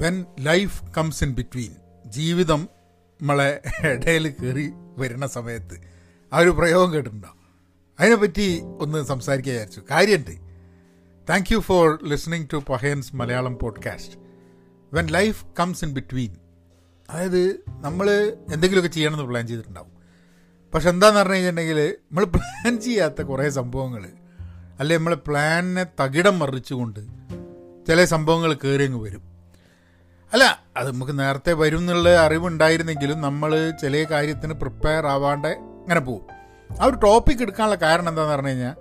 When life comes in between ജീവിതം നമ്മളെ ഇടയിൽ കയറി വരുന്ന സമയത്ത് ആ ഒരു പ്രയോഗം കേട്ടിട്ടുണ്ടോ? അതിനെപ്പറ്റി ഒന്ന് സംസാരിക്കാൻ വിചാരിച്ചു. കാര്യമുണ്ട് thank you for listening to Pahayans Malayalam podcast when life comes in between അതായത് നമ്മൾ എന്തെങ്കിലുമൊക്കെ ചെയ്യണമെന്ന് പ്ലാൻ ചെയ്തിട്ടുണ്ടാവും. പക്ഷെ എന്താന്ന് പറഞ്ഞു കഴിഞ്ഞിട്ടുണ്ടെങ്കിൽ നമ്മൾ പ്ലാൻ ചെയ്യാത്ത കുറേ സംഭവങ്ങൾ അല്ലെ നമ്മളെ പ്ലാനിനെ തകിടം മറിച്ചുകൊണ്ട് ചില സംഭവങ്ങൾ കയറി അങ്ങ് വരും. അല്ല അത് നമുക്ക് നേരത്തെ വരും എന്നുള്ള അറിവുണ്ടായിരുന്നെങ്കിലും നമ്മൾ ചില കാര്യത്തിന് പ്രിപ്പയർ ആവാണ്ട് അങ്ങനെ പോകും ആ ഒരു ടോപ്പിക് എടുക്കാനുള്ള കാരണം എന്താണെന്ന് പറഞ്ഞു കഴിഞ്ഞാൽ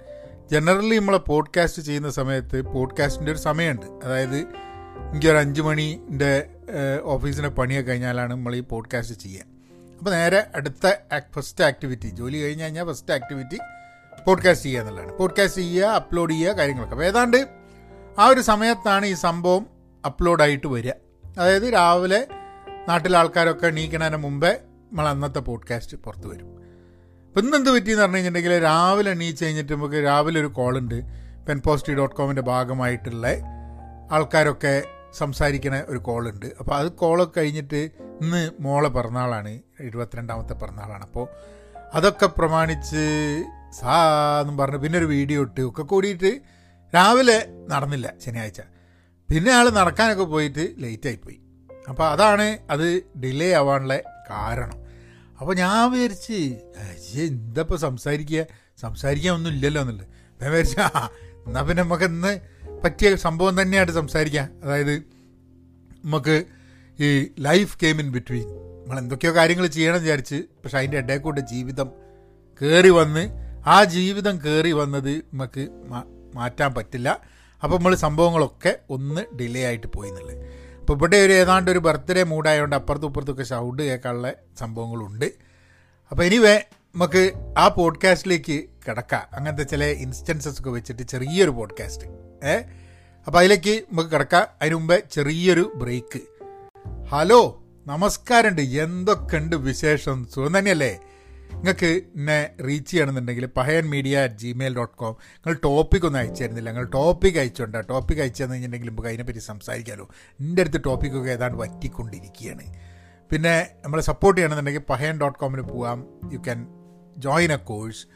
ജനറലി നമ്മളെ പോഡ്കാസ്റ്റ് ചെയ്യുന്ന സമയത്ത് പോഡ്കാസ്റ്റിന്റെ ഒരു സമയമുണ്ട്. അതായത് എനിക്ക് ഒരു അഞ്ച് മണിന്റെ ഓഫീസിന്റെ പണിയൊക്കെ കഴിഞ്ഞാലാണ് നമ്മൾ ഈ പോഡ്കാസ്റ്റ് ചെയ്യുക. അപ്പോൾ നേരെ അടുത്ത ഫസ്റ്റ് ആക്ടിവിറ്റി ജോലി കഴിഞ്ഞ് കഴിഞ്ഞാൽ ഫസ്റ്റ് ആക്ടിവിറ്റി പോഡ്കാസ്റ്റ് ചെയ്യുക എന്നുള്ളതാണ്. പോഡ്കാസ്റ്റ് ചെയ്യുക അപ്ലോഡ് ചെയ്യുക കാര്യങ്ങളൊക്കെ. അപ്പോൾ ഏതാണ്ട് ആ ഒരു സമയത്താണ് ഈ സംഭവം അപ്ലോഡായിട്ട് വരിക. അതായത് രാവിലെ നാട്ടിലെ ആൾക്കാരൊക്കെ എണീക്കണതിന് മുമ്പേ നമ്മൾ അന്നത്തെ പോഡ്കാസ്റ്റ് പുറത്ത് വരും. അപ്പം ഇന്ന് എന്ത് പറ്റിയെന്ന് പറഞ്ഞു കഴിഞ്ഞിട്ടുണ്ടെങ്കിൽ രാവിലെ എണീച്ച് കഴിഞ്ഞിട്ട് നമുക്ക് രാവിലെ ഒരു കോളുണ്ട് പെൻ പോസ്റ്റി ഡോട്ട് കോമിന്റെ ഭാഗമായിട്ടുള്ള ആൾക്കാരൊക്കെ സംസാരിക്കണ ഒരു കോളുണ്ട് അപ്പോൾ അത് കോളൊക്കെ കഴിഞ്ഞിട്ട് ഇന്ന് മോളെ പിറന്നാളാണ്. എഴുപത്തിരണ്ടാമത്തെ പിറന്നാളാണ്. അപ്പോൾ അതൊക്കെ പ്രമാണിച്ച് സാ എന്നും പറഞ്ഞ് പിന്നെ ഒരു വീഡിയോ ഇട്ട് ഒക്കെ കൂടിയിട്ട് രാവിലെ നടന്നില്ല ശനിയാഴ്ച. പിന്നെ ആൾ നടക്കാനൊക്കെ പോയിട്ട് ലേറ്റായിപ്പോയി. അപ്പോൾ അതാണ് അത് ഡിലേ ആവാനുള്ള കാരണം. അപ്പോൾ ഞാൻ വിചാരിച്ച് എന്തപ്പോൾ സംസാരിക്കുക സംസാരിക്കാൻ ഒന്നും ഇല്ലല്ലോ എന്നുള്ളത്. ഞാൻ വിചാരിച്ച എന്നാൽ പിന്നെ നമുക്ക് ഇന്ന് പറ്റിയ സംഭവം തന്നെയായിട്ട് സംസാരിക്കാം. അതായത് നമുക്ക് ഈ ലൈഫ് കെയിം ഇൻ ബിറ്റ്വീൻ നമ്മൾ എന്തൊക്കെയോ കാര്യങ്ങൾ ചെയ്യണം വിചാരിച്ച് പക്ഷെ അതിന്റെ ഇടയിൽ കൂടെ ജീവിതം കയറി വന്ന് ആ ജീവിതം കയറി വന്നത് നമുക്ക് മാറ്റാൻ പറ്റില്ല. അപ്പോൾ നമ്മൾ സംഭവങ്ങളൊക്കെ ഒന്ന് ഡിലേ ആയിട്ട് പോയി എന്നുള്ളത് അപ്പോൾ ഇവിടെ ഒരു ഏതാണ്ട് ഒരു ബർത്ത്ഡേ മൂഡായതുകൊണ്ട് അപ്പുറത്തും ഇപ്പുറത്തൊക്കെ സൗണ്ട് കേൾക്കാനുള്ള സംഭവങ്ങളുണ്ട്. അപ്പോൾ എനിവേ നമുക്ക് ആ പോഡ്കാസ്റ്റിലേക്ക് കിടക്കാം. അങ്ങനത്തെ ചില ഇൻസ്റ്റൻസസ് ഒക്കെ വെച്ചിട്ട് ചെറിയൊരു പോഡ്കാസ്റ്റ് ഏ? അപ്പോൾ അതിലേക്ക് നമുക്ക് കിടക്കാം. അതിന് മുമ്പേ ചെറിയൊരു ബ്രേക്ക് ഹലോ നമസ്കാരമുണ്ട്. എന്തൊക്കെയുണ്ട് വിശേഷം? സുഖം തന്നെയല്ലേ? നിങ്ങൾക്ക് എന്നെ റീച്ച് ചെയ്യണമെന്നുണ്ടെങ്കിൽ Pahayan media at gmail dot com നിങ്ങൾ ടോപ്പിക് ഒന്നും അയച്ചു തരുന്നില്ല നിങ്ങൾ ടോപ്പിക് അയച്ചുകൊണ്ട് ടോപ്പിക് അയച്ചു തന്നു കഴിഞ്ഞിട്ടുണ്ടെങ്കിൽ നമുക്ക് അതിനെപ്പറ്റി സംസാരിക്കാമല്ലോ എന്റെ അടുത്ത് ടോപ്പിക്കൊക്കെ ഏതാണ്ട് വറ്റിക്കൊണ്ടിരിക്കുകയാണ്. പിന്നെ നമ്മളെ സപ്പോർട്ട് ചെയ്യണമെന്നുണ്ടെങ്കിൽ പഹയൻ ഡോട്ട് കോമിന് പോവാം. You can join a course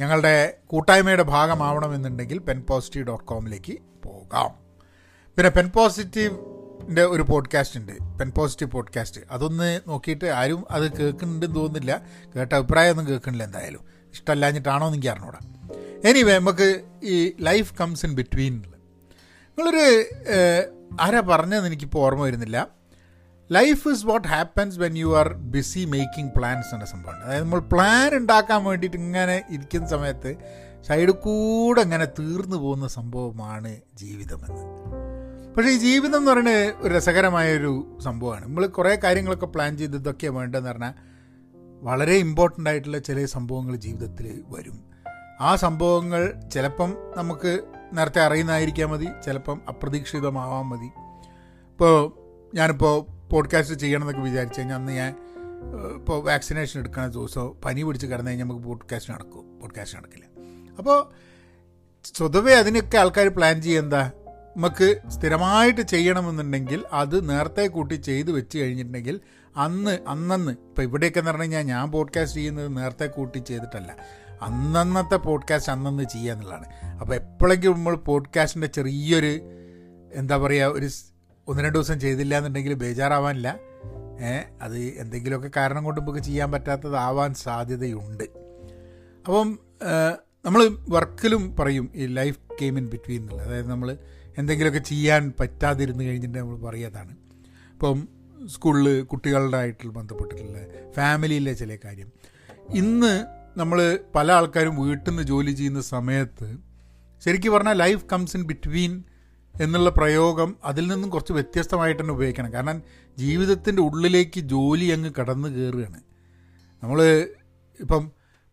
ഞങ്ങളുടെ കൂട്ടായ്മയുടെ ഭാഗമാവണമെന്നുണ്ടെങ്കിൽ പെൻ പോസിറ്റീവ് ഡോട്ട് കോമിലേക്ക് പോകാം. പിന്നെ പെൻ പോസിറ്റീവിന്റെ ഒരു പോഡ്കാസ്റ്റ് ഉണ്ട്. പെൻ പോസിറ്റീവ് പോഡ്കാസ്റ്റ് അതൊന്ന് നോക്കിയിട്ട് ആരും അത് കേൾക്കുന്നുണ്ടെന്ന് തോന്നുന്നില്ല. കേട്ട അഭിപ്രായമൊന്നും കേൾക്കുന്നില്ല എന്തായാലും. ഇഷ്ടമല്ലാഞ്ഞിട്ടാണോ എന്ന് എനിക്ക് അറിഞ്ഞൂടാ. എനിവേ നമുക്ക് ഈ ലൈഫ് കംസ് ഇൻ ബിറ്റ്വീൻ നിങ്ങളൊരു ആരാ പറഞ്ഞതെന്ന് എനിക്കിപ്പോൾ ഓർമ്മ വരുന്നില്ല. Life is what happens when you are busy making plans എന്ന സംഭവമാണ് അതായത് നമ്മൾ പ്ലാൻ ഉണ്ടാക്കാൻ വേണ്ടിയിട്ട് ഇങ്ങനെ ഇരിക്കുന്ന സമയത്ത് സൈഡിൽ കൂടെ ഇങ്ങനെ തീർന്നു പോകുന്ന സംഭവമാണ് ജീവിതമെന്ന്. പക്ഷേ ഈ ജീവിതം എന്ന് പറയുന്നത് ഒരു രസകരമായൊരു സംഭവമാണ്. നമ്മൾ കുറേ കാര്യങ്ങളൊക്കെ പ്ലാൻ ചെയ്ത് ഇതൊക്കെയാണ് വേണ്ടതെന്ന് പറഞ്ഞാൽ വളരെ ഇമ്പോർട്ടന്റ് ആയിട്ടുള്ള ചില സംഭവങ്ങൾ ജീവിതത്തിൽ വരും. ആ സംഭവങ്ങൾ ചിലപ്പം നമുക്ക് നേരത്തെ അറിയുന്നതായിരിക്കാം മതി ചിലപ്പം അപ്രതീക്ഷിതമാവാൻ മതി. ഇപ്പോൾ ഞാനിപ്പോൾ പോഡ്കാസ്റ്റ് ചെയ്യണം എന്നൊക്കെ വിചാരിച്ചു കഴിഞ്ഞാൽ അന്ന് ഞാൻ ഇപ്പോൾ വാക്സിനേഷൻ എടുക്കുന്ന ദിവസം പനി പിടിച്ച് കിടന്നു കഴിഞ്ഞാൽ നമുക്ക് പോഡ്കാസ്റ്റ് നടക്കും പോഡ്കാസ്റ്റ് നടക്കില്ല. അപ്പോൾ സ്വതവേ അതിനൊക്കെ ആൾക്കാർ പ്ലാൻ ചെയ്യുക എന്താ? നമുക്ക് സ്ഥിരമായിട്ട് ചെയ്യണമെന്നുണ്ടെങ്കിൽ അത് നേരത്തെ കൂട്ടി ചെയ്ത് വെച്ച് കഴിഞ്ഞിട്ടുണ്ടെങ്കിൽ അന്ന് അന്നന്ന് ഇപ്പോൾ ഇവിടെയൊക്കെ എന്ന് പറഞ്ഞു കഴിഞ്ഞാൽ ഞാൻ പോഡ്കാസ്റ്റ് ചെയ്യുന്നത് നേരത്തെ കൂട്ടി ചെയ്തിട്ടല്ല. അന്നന്നത്തെ പോഡ്കാസ്റ്റ് അന്നന്ന് ചെയ്യുക എന്നുള്ളതാണ്. അപ്പോൾ എപ്പോഴെങ്കിലും നമ്മൾ പോഡ്കാസ്റ്റിന്റെ ചെറിയൊരു എന്താ പറയുക ഒരു ഒന്ന് രണ്ട് ദിവസം ചെയ്തില്ല എന്നുണ്ടെങ്കിൽ ബേജാറാവാനില്ല. അത് എന്തെങ്കിലുമൊക്കെ കാരണം കൊണ്ട് നമുക്ക് ചെയ്യാൻ പറ്റാത്തതാവാൻ സാധ്യതയുണ്ട്. അപ്പം നമ്മൾ വർക്കിലും പറയും ഈ ലൈഫ് ഗെയിം ഇൻ ബിറ്റ്വീൻ എന്നുള്ളത് അതായത് നമ്മൾ എന്തെങ്കിലുമൊക്കെ ചെയ്യാൻ പറ്റാതിരുന്ന് കഴിഞ്ഞിട്ട് നമ്മൾ പറയാതാണ് ഇപ്പം സ്കൂളിൽ കുട്ടികളുടെ ബന്ധപ്പെട്ടിട്ടുള്ള ഫാമിലിയിലെ ചില കാര്യം. ഇന്ന് നമ്മൾ പല ആൾക്കാരും വീട്ടിൽ നിന്ന് ജോലി ചെയ്യുന്ന സമയത്ത് ശരിക്കും പറഞ്ഞാൽ ലൈഫ് കംസ് ഇൻ ബിറ്റ്വീൻ എന്നുള്ള പ്രയോഗം അതിൽ നിന്നും കുറച്ച് വ്യത്യസ്തമായിട്ട് തന്നെ ഉപയോഗിക്കണം. കാരണം ജീവിതത്തിന്റെ ഉള്ളിലേക്ക് ജോലി അങ്ങ് കടന്നു കയറുകയാണ് നമ്മൾ ഇപ്പം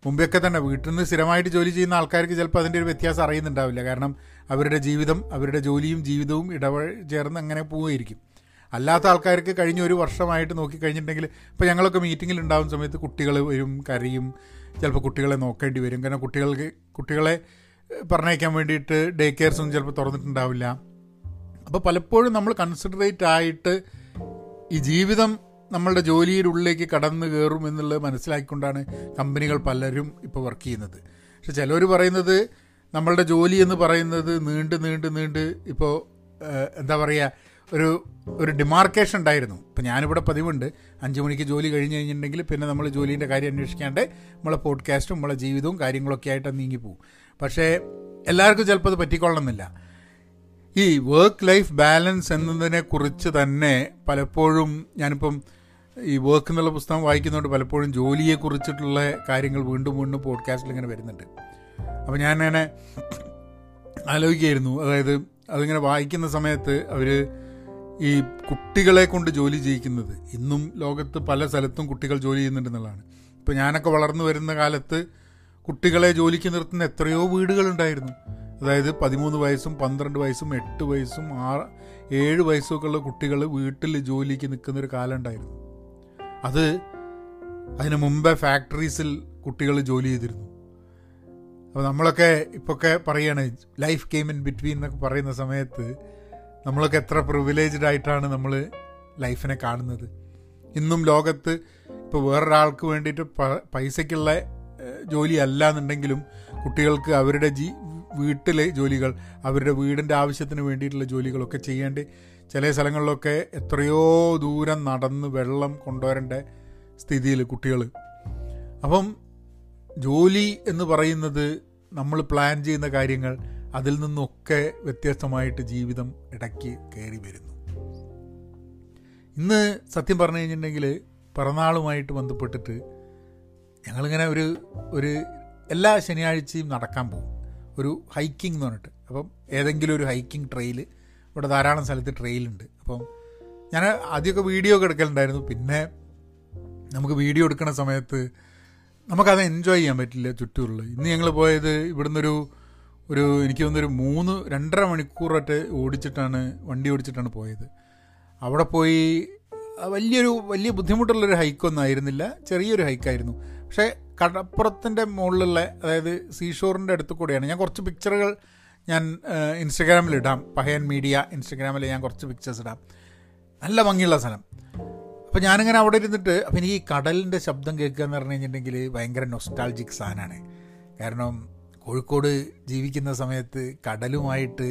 മുമ്പൊക്കെ തന്നെ വീട്ടിൽ നിന്ന് സ്ഥിരമായിട്ട് ജോലി ചെയ്യുന്ന ആൾക്കാർക്ക് ചിലപ്പോൾ അതിന്റെ ഒരു വ്യത്യാസം അറിയുന്നുണ്ടാവില്ല. കാരണം അവരുടെ ജീവിതം അവരുടെ ജോലിയും ജീവിതവും ഇടവ ചേർന്ന് അങ്ങനെ പോവുമായിരിക്കും. അല്ലാത്ത ആൾക്കാർക്ക് കഴിഞ്ഞ ഒരു വർഷമായിട്ട് നോക്കി കഴിഞ്ഞിട്ടുണ്ടെങ്കിൽ ഇപ്പോൾ ഞങ്ങളൊക്കെ മീറ്റിങ്ങിൽ ഉണ്ടാകുന്ന സമയത്ത് കുട്ടികൾ വരും കരയും. ചിലപ്പോൾ കുട്ടികളെ നോക്കേണ്ടി വരും. കാരണം കുട്ടികൾക്ക് കുട്ടികളെ പറഞ്ഞയക്കാൻ വേണ്ടിയിട്ട് ഡേ കെയർസൊന്നും ചിലപ്പോൾ തുറന്നിട്ടുണ്ടാവില്ല. അപ്പോൾ പലപ്പോഴും നമ്മൾ കൺസിഡറേറ്റ് ആയിട്ട് ഈ ജീവിതം നമ്മളുടെ ജോലിയുടെ ഉള്ളിലേക്ക് കടന്നു കയറും എന്നുള്ളത് മനസ്സിലാക്കിക്കൊണ്ടാണ് കമ്പനികൾ പലരും ഇപ്പോൾ വർക്ക് ചെയ്യുന്നത്. പക്ഷെ ചിലർ പറയുന്നത് നമ്മളുടെ ജോലി എന്ന് പറയുന്നത് നീണ്ട് നീണ്ട് നീണ്ട് ഇപ്പോൾ എന്താ പറയുക ഒരു ഒരു ഡിമാർക്കേഷൻ ഉണ്ടായിരുന്നു. ഇപ്പം ഞാനിവിടെ പതിവുണ്ട്. അഞ്ച് മണിക്ക് ജോലി കഴിഞ്ഞ് കഴിഞ്ഞിട്ടുണ്ടെങ്കിൽ പിന്നെ നമ്മൾ ജോലീന്റെ കാര്യം അന്വേഷിക്കാണ്ട് നമ്മളെ പോഡ്കാസ്റ്റും നമ്മളെ ജീവിതവും കാര്യങ്ങളൊക്കെ ആയിട്ട് നീങ്ങി പോകും പക്ഷേ എല്ലാവർക്കും ചിലപ്പോൾ അത് പറ്റിക്കൊള്ളണമെന്നില്ല. ഈ വർക്ക് ലൈഫ് ബാലൻസ് എന്നതിനെക്കുറിച്ച് തന്നെ പലപ്പോഴും ഞാനിപ്പം ഈ വർക്ക് എന്നുള്ള പുസ്തകം വായിക്കുന്നതുകൊണ്ട് പലപ്പോഴും ജോലിയെ കുറിച്ചിട്ടുള്ള കാര്യങ്ങൾ വീണ്ടും വീണ്ടും പോഡ്കാസ്റ്റിൽ ഇങ്ങനെ വരുന്നുണ്ട്. അപ്പോൾ ഞാൻ അങ്ങനെ ആലോചിക്കുകയായിരുന്നു. അതായത് അതിങ്ങനെ വായിക്കുന്ന സമയത്ത് അവർ ഈ കുട്ടികളെ കൊണ്ട് ജോലി ചെയ്യിക്കുന്നത് ഇന്നും ലോകത്ത് പല സ്ഥലത്തും കുട്ടികൾ ജോലി ചെയ്യുന്നുണ്ടെന്നുള്ളതാണ് ഇപ്പോൾ ഞാനൊക്കെ വളർന്നു വരുന്ന കാലത്ത് കുട്ടികളെ ജോലിക്ക് നിർത്തുന്ന എത്രയോ വീടുകളുണ്ടായിരുന്നു അതായത് പതിമൂന്ന് വയസ്സും പന്ത്രണ്ട് വയസ്സും എട്ട് വയസ്സും ആറ് ഏഴ് വയസ്സൊക്കെ ഉള്ള കുട്ടികൾ വീട്ടിൽ ജോലിക്ക് നിൽക്കുന്നൊരു കാലം ഉണ്ടായിരുന്നു. അത് അതിന് മുമ്പേ ഫാക്ടറീസിൽ കുട്ടികൾ ജോലി ചെയ്തിരുന്നു. അപ്പോൾ നമ്മളൊക്കെ ഇപ്പൊക്കെ പറയാണ് ലൈഫ് ഗെയിം ഇൻ ബിറ്റ്വീൻ എന്നൊക്കെ പറയുന്ന സമയത്ത് നമ്മളൊക്കെ എത്ര പ്രിവിലേജ്ഡ് ആയിട്ടാണ് നമ്മൾ ലൈഫിനെ കാണുന്നത്. ഇന്നും ലോകത്ത് ഇപ്പോൾ വേറൊരാൾക്ക് വേണ്ടിയിട്ട് പൈസയ്ക്കുള്ള ജോലി അല്ല എന്നുണ്ടെങ്കിലും കുട്ടികൾക്ക് അവരുടെ ജീ വീട്ടിലെ ജോലികൾ അവരുടെ വീടിന്റെ ആവശ്യത്തിന് വേണ്ടിയിട്ടുള്ള ജോലികളൊക്കെ ചെയ്യേണ്ടി ചില സ്ഥലങ്ങളിലൊക്കെ എത്രയോ ദൂരം നടന്ന് വെള്ളം കൊണ്ടുവരേണ്ട സ്ഥിതിയിൽ കുട്ടികൾ. അപ്പം ജോലി എന്ന് പറയുന്നത് നമ്മൾ പ്ലാൻ ചെയ്യുന്ന കാര്യങ്ങൾ അതിൽ നിന്നൊക്കെ വ്യത്യസ്തമായിട്ട് ജീവിതം ഇടയ്ക്ക് കയറി വരുന്നു. ഇന്ന് സത്യം പറഞ്ഞു കഴിഞ്ഞിട്ടുണ്ടെങ്കിൽ പിറന്നാളുമായിട്ട് ബന്ധപ്പെട്ടിട്ട് ഞങ്ങളിങ്ങനെ ഒരു ഒരു എല്ലാ ശനിയാഴ്ചയും നടക്കാൻ പോകും. ഒരു ഹൈക്കിംഗ് എന്ന് പറഞ്ഞിട്ട്. അപ്പം ഏതെങ്കിലും ഒരു ഹൈക്കിംഗ് ട്രെയിൽ ഇവിടെ ധാരാളം സ്ഥലത്ത് ട്രെയിലുണ്ട് അപ്പം ഞാൻ ആദ്യമൊക്കെ വീഡിയോ ഒക്കെ എടുക്കലുണ്ടായിരുന്നു. പിന്നെ നമുക്ക് വീഡിയോ എടുക്കുന്ന സമയത്ത് നമുക്കത് എൻജോയ് ചെയ്യാൻ പറ്റില്ല ചുറ്റുമുള്ള. ഇന്ന് ഞങ്ങൾ പോയത് ഇവിടുന്നൊരു ഒരു എനിക്ക് തോന്നുന്നൊരു മൂന്ന് രണ്ടര മണിക്കൂറൊക്കെ ഓടിച്ചിട്ടാണ് വണ്ടി ഓടിച്ചിട്ടാണ് പോയത്. അവിടെ പോയി വലിയൊരു വലിയ ബുദ്ധിമുട്ടുള്ളൊരു ഹൈക്കൊന്നും ആയിരുന്നില്ല. ചെറിയൊരു ഹൈക്കായിരുന്നു പക്ഷേ കടപ്പുറത്തിന്റെ മുകളിലുള്ള അതായത് സീഷോറിന്റെ അടുത്ത് കൂടെയാണ്. ഞാൻ കുറച്ച് പിക്ചറുകൾ ഞാൻ ഇൻസ്റ്റഗ്രാമിൽ ഇടാം പഹയൻ മീഡിയ ഇൻസ്റ്റഗ്രാമിൽ ഞാൻ കുറച്ച് പിക്ചേഴ്സ് ഇടാം. നല്ല ഭംഗിയുള്ള സ്ഥലം. അപ്പോൾ ഞാനിങ്ങനെ അവിടെ ഇരുന്നിട്ട് അപ്പോൾ എനിക്ക് ഈ കടലിന്റെ ശബ്ദം കേൾക്കുക എന്ന് പറഞ്ഞു കഴിഞ്ഞിട്ടുണ്ടെങ്കിൽ ഭയങ്കര നൊസ്റ്റാൾജിക് സാധനമാണ് കാരണം കോഴിക്കോട് ജീവിക്കുന്ന സമയത്ത് കടലുമായിട്ട്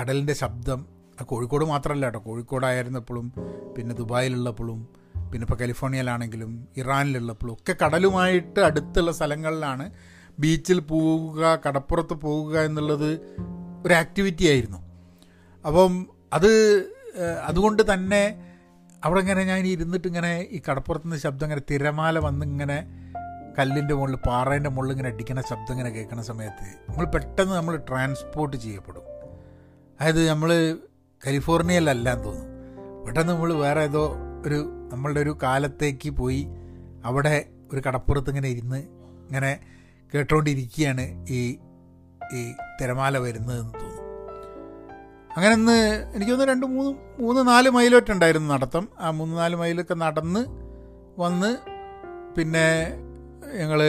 കടലിന്റെ ശബ്ദം കോഴിക്കോട് മാത്രമല്ല കേട്ടോ. കോഴിക്കോടായിരുന്നപ്പോഴും പിന്നെ ദുബായിലുള്ളപ്പോഴും പിന്നെ ഇപ്പോൾ കാലിഫോർണിയയിലാണെങ്കിലും ഇറാനിലുള്ളപ്പോഴും ഒക്കെ കടലുമായിട്ട് അടുത്തുള്ള സ്ഥലങ്ങളിലാണ് ബീച്ചിൽ പോവുക കടപ്പുറത്ത് പോവുക എന്നുള്ളത് ഒരു ആക്ടിവിറ്റി ആയിരുന്നു. അപ്പം അത് അതുകൊണ്ട് തന്നെ അവിടെ ഇങ്ങനെ ഞാൻ ഇരുന്നിട്ട് ഇങ്ങനെ ഈ കടപ്പുറത്തുനിന്ന് ശബ്ദം ഇങ്ങനെ തിരമാല വന്ന് ഇങ്ങനെ കല്ലിന്റെ മുകളിൽ പാറേന്റെ മുകളിൽ ഇങ്ങനെ അടിക്കുന്ന ശബ്ദം ഇങ്ങനെ കേൾക്കുന്ന സമയത്ത് നമ്മൾ പെട്ടെന്ന് നമ്മൾ ട്രാൻസ്പോർട്ട് ചെയ്യപ്പെടും. അതായത് നമ്മൾ കാലിഫോർണിയയിലല്ല എന്ന് തോന്നും. പെട്ടെന്ന് നമ്മൾ വേറെ ഏതോ ഒരു നമ്മളുടെ ഒരു കാലത്തേക്ക് പോയി അവിടെ ഒരു കടപ്പുറത്ത് ഇങ്ങനെ ഇരുന്ന് ഇങ്ങനെ കേട്ടോണ്ടിരിക്കുകയാണ് ഈ ഈ തിരമാല വരുന്നതെന്ന് തോന്നുന്നു. അങ്ങനെ ഒന്ന് എനിക്ക് തോന്നുന്നു രണ്ട് മൂന്ന് മൂന്ന് നാല് മൈലൊക്കെ ഉണ്ടായിരുന്നു നടത്തം. ആ മൂന്ന് നാല് മൈലൊക്കെ നടന്ന് വന്ന് പിന്നെ ഞങ്ങൾ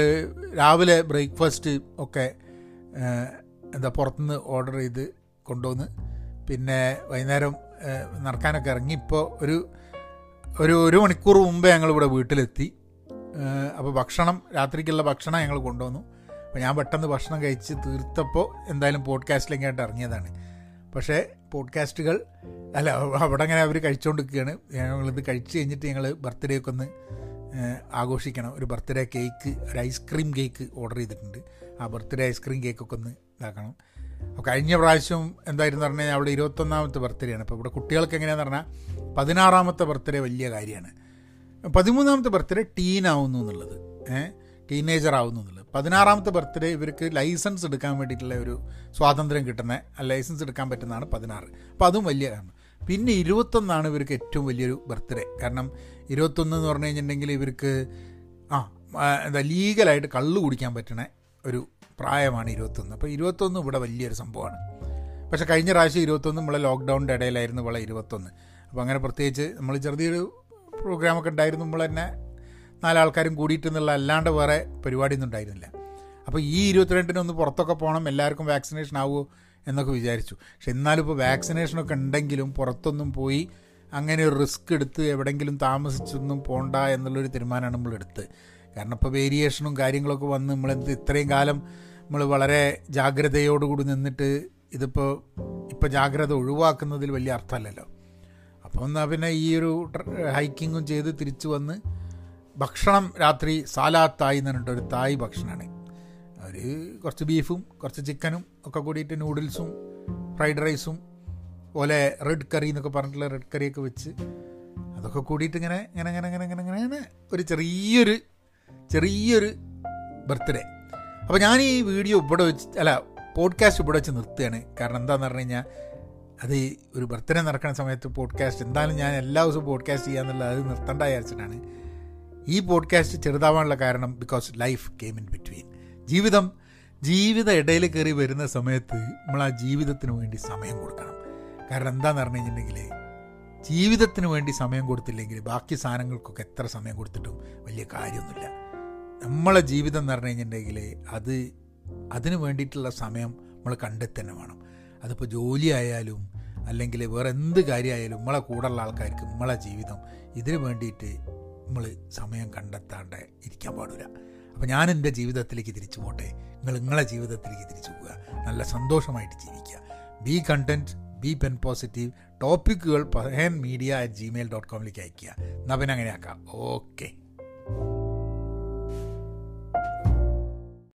രാവിലെ ബ്രേക്ക്ഫാസ്റ്റ് ഒക്കെ എന്താ പുറത്തുനിന്ന് ഓർഡർ ചെയ്ത് കൊണ്ടുവന്ന് പിന്നെ വൈകുന്നേരം നടക്കാനൊക്കെ ഇറങ്ങി. ഇപ്പോൾ ഒരു ഒരു ഒരു മണിക്കൂർ മുമ്പേ ഞങ്ങളിവിടെ വീട്ടിലെത്തി. അപ്പോൾ ഭക്ഷണം രാത്രിക്കുള്ള ഭക്ഷണം ഞങ്ങൾ കൊണ്ടുവന്നു. അപ്പോൾ ഞാൻ പെട്ടെന്ന് ഭക്ഷണം കഴിച്ച് തീർത്തപ്പോൾ എന്തായാലും പോഡ്കാസ്റ്റിലേക്കായിട്ട് ഇറങ്ങിയതാണ്. പക്ഷേ പോഡ്കാസ്റ്റുകൾ അല്ല അവിടെ അങ്ങനെ അവർ കഴിച്ചുകൊണ്ടിരിക്കുകയാണ് ഞങ്ങളിത് കഴിച്ച് കഴിഞ്ഞിട്ട് ഞങ്ങൾ ബർത്ത്ഡേ ഒക്കെ ഒന്ന് ആഘോഷിക്കണം. ഒരു ബർത്ത്ഡേ കേക്ക് ഒരു ഐസ്ക്രീം കേക്ക് ഓർഡർ ചെയ്തിട്ടുണ്ട്. ആ ബർത്ത്ഡേ ഐസ്ക്രീം കേക്കൊക്കെ ഒന്ന് ഇതാക്കണം. അപ്പോൾ കഴിഞ്ഞ പ്രാവശ്യം എന്തായിരുന്നു പറഞ്ഞാൽ അവിടെ ഇരുപത്തൊന്നാമത്തെ ബർത്ത്ഡേ ആണ് അപ്പോൾ ഇവിടെ കുട്ടികൾക്ക് എങ്ങനെയാണെന്ന് പറഞ്ഞാൽ പതിനാറാമത്തെ ബർത്ത്ഡേ വലിയ കാര്യമാണ്. പതിമൂന്നാമത്തെ ബർത്ത്ഡേ ടീൻ ആവുന്നു എന്നുള്ളത്. ഏഹ് ടീനേജർ ആവുന്നു എന്നുള്ളത്. പതിനാറാമത്തെ ബർത്ത്ഡേ ഇവർക്ക് ലൈസൻസ് എടുക്കാൻ വേണ്ടിയിട്ടുള്ള ഒരു സ്വാതന്ത്ര്യം കിട്ടുന്ന ലൈസൻസ് എടുക്കാൻ പറ്റുന്നതാണ് പതിനാറ്. അപ്പോൾ അതും വലിയ കാരണം. പിന്നെ ഇരുപത്തൊന്നാണ് ഇവർക്ക് ഏറ്റവും വലിയൊരു ബർത്ത്ഡേ. കാരണം ഇരുപത്തൊന്ന് എന്ന് പറഞ്ഞു കഴിഞ്ഞിട്ടുണ്ടെങ്കിൽ ഇവർക്ക് ആ എന്താ ലീഗലായിട്ട് കള്ള് കുടിക്കാൻ പറ്റണ ഒരു പ്രായമാണ് ഇരുപത്തൊന്ന്. അപ്പോൾ ഇരുപത്തൊന്ന് ഇവിടെ വലിയൊരു സംഭവമാണ്. പക്ഷേ കഴിഞ്ഞ പ്രാവശ്യം ഇരുപത്തൊന്ന് നമ്മളെ ലോക്ക്ഡൗണിന്റെ ഇടയിലായിരുന്നു ഇവിടെ ഇരുപത്തൊന്ന്. അപ്പോൾ അങ്ങനെ പ്രത്യേകിച്ച് നമ്മൾ ചെറിയൊരു പ്രോഗ്രാമൊക്കെ ഉണ്ടായിരുന്നു. നമ്മൾ തന്നെ നാലാൾക്കാരും കൂടിയിട്ട് എന്നുള്ള അല്ലാണ്ട് വേറെ പരിപാടിയൊന്നും ഉണ്ടായിരുന്നില്ല. അപ്പോൾ ഈ ഇരുപത്തിരണ്ടിന് ഒന്ന് പുറത്തൊക്കെ പോകണം എല്ലാവർക്കും വാക്സിനേഷൻ ആവുമോ എന്നൊക്കെ വിചാരിച്ചു. പക്ഷെ എന്നാലും ഇപ്പോൾ വാക്സിനേഷനൊക്കെ ഉണ്ടെങ്കിലും പുറത്തൊന്നും പോയി അങ്ങനെ ഒരു റിസ്ക് എടുത്ത് എവിടെയെങ്കിലും താമസിച്ചൊന്നും പോണ്ട എന്നുള്ളൊരു തീരുമാനമാണ് നമ്മൾ എടുത്ത് കാരണം ഇപ്പോൾ വേരിയേഷനും കാര്യങ്ങളൊക്കെ വന്ന് നമ്മളെന്ത് ഇത്രയും കാലം നമ്മൾ വളരെ ജാഗ്രതയോടുകൂടി നിന്നിട്ട് ഇതിപ്പോൾ ഇപ്പോൾ ജാഗ്രത ഒഴിവാക്കുന്നതിൽ വലിയ അർത്ഥമല്ലല്ലോ. അപ്പോൾ എന്നാൽ പിന്നെ ഈ ഒരു ഹൈക്കിങ്ങും ചെയ്ത് തിരിച്ചു വന്ന് ഭക്ഷണം രാത്രി സാലാത്തായി എന്ന് പറഞ്ഞിട്ട് ഒരു തായ് ഭക്ഷണമാണ് അവർ കുറച്ച് ബീഫും കുറച്ച് ചിക്കനും ഒക്കെ കൂടിയിട്ട് നൂഡിൽസും ഫ്രൈഡ് റൈസും പോലെ റെഡ് കറി എന്നൊക്കെ പറഞ്ഞിട്ടുള്ള റെഡ് കറിയൊക്കെ വെച്ച് അതൊക്കെ കൂടിയിട്ട് ഇങ്ങനെ ഇങ്ങനെ ഇങ്ങനെ ഇങ്ങനെ ഇങ്ങനെ ഇങ്ങനെ ഇങ്ങനെ ഒരു ചെറിയൊരു ചെറിയൊരു ബർത്ത്ഡേ. അപ്പോൾ ഞാൻ ഈ വീഡിയോ ഇവിടെ വെച്ച് അല്ല പോഡ്കാസ്റ്റ് ഇവിടെ വെച്ച് നിർത്തുകയാണ്. കാരണം എന്താണെന്ന് പറഞ്ഞു കഴിഞ്ഞാൽ അത് ഒരു ബർത്ത്ഡേ നടക്കുന്ന സമയത്ത് പോഡ്കാസ്റ്റ് എന്തായാലും ഞാൻ എല്ലാ ദിവസവും പോഡ്കാസ്റ്റ് ചെയ്യാന്നുള്ളത് അത് നിർത്തേണ്ട വിചാരിച്ചിട്ടാണ്. ഈ പോഡ്കാസ്റ്റ് ചെറുതാവാനുള്ള കാരണം because life came in between ജീവിതം ജീവിത ഇടയിൽ കയറി വരുന്ന സമയത്ത് നമ്മൾ ആ ജീവിതത്തിന് വേണ്ടി സമയം കൊടുക്കണം. കാരണം എന്താണെന്ന് പറഞ്ഞു കഴിഞ്ഞിട്ടുണ്ടെങ്കിൽ ജീവിതത്തിന് വേണ്ടി സമയം കൊടുത്തില്ലെങ്കിൽ ബാക്കി സാധനങ്ങൾക്കൊക്കെ എത്ര സമയം കൊടുത്തിട്ടും വലിയ കാര്യമൊന്നുമില്ല. നമ്മളെ ജീവിതം എന്ന് പറഞ്ഞു കഴിഞ്ഞിട്ടുണ്ടെങ്കിൽ അത് അതിന് വേണ്ടിയിട്ടുള്ള സമയം നമ്മൾ കണ്ടെത്തന്നെ വേണം. അതിപ്പോൾ ജോലി ആയാലും അല്ലെങ്കിൽ വേറെ എന്ത് കാര്യമായാലും നമ്മളെ കൂടെയുള്ള ആൾക്കാർക്ക് നമ്മളെ ജീവിതം ഇതിന് വേണ്ടിയിട്ട് നമ്മൾ സമയം കണ്ടെത്താണ്ട് ഇരിക്കാൻ പാടില്ല. അപ്പോൾ ഞാൻ എന്റെ ജീവിതത്തിലേക്ക് തിരിച്ചു പോട്ടെ. നിങ്ങൾ നിങ്ങളെ ജീവിതത്തിലേക്ക് തിരിച്ചു പോവുക. നല്ല സന്തോഷമായിട്ട് ജീവിക്കുക. Be content be pen positive ടോപ്പിക്കുകൾ Pahayan media at gmail dot കോമിലേക്ക് അയയ്ക്കുക. എന്നാൽ പിന്നെ അങ്ങനെ ആക്കാം ഓക്കെ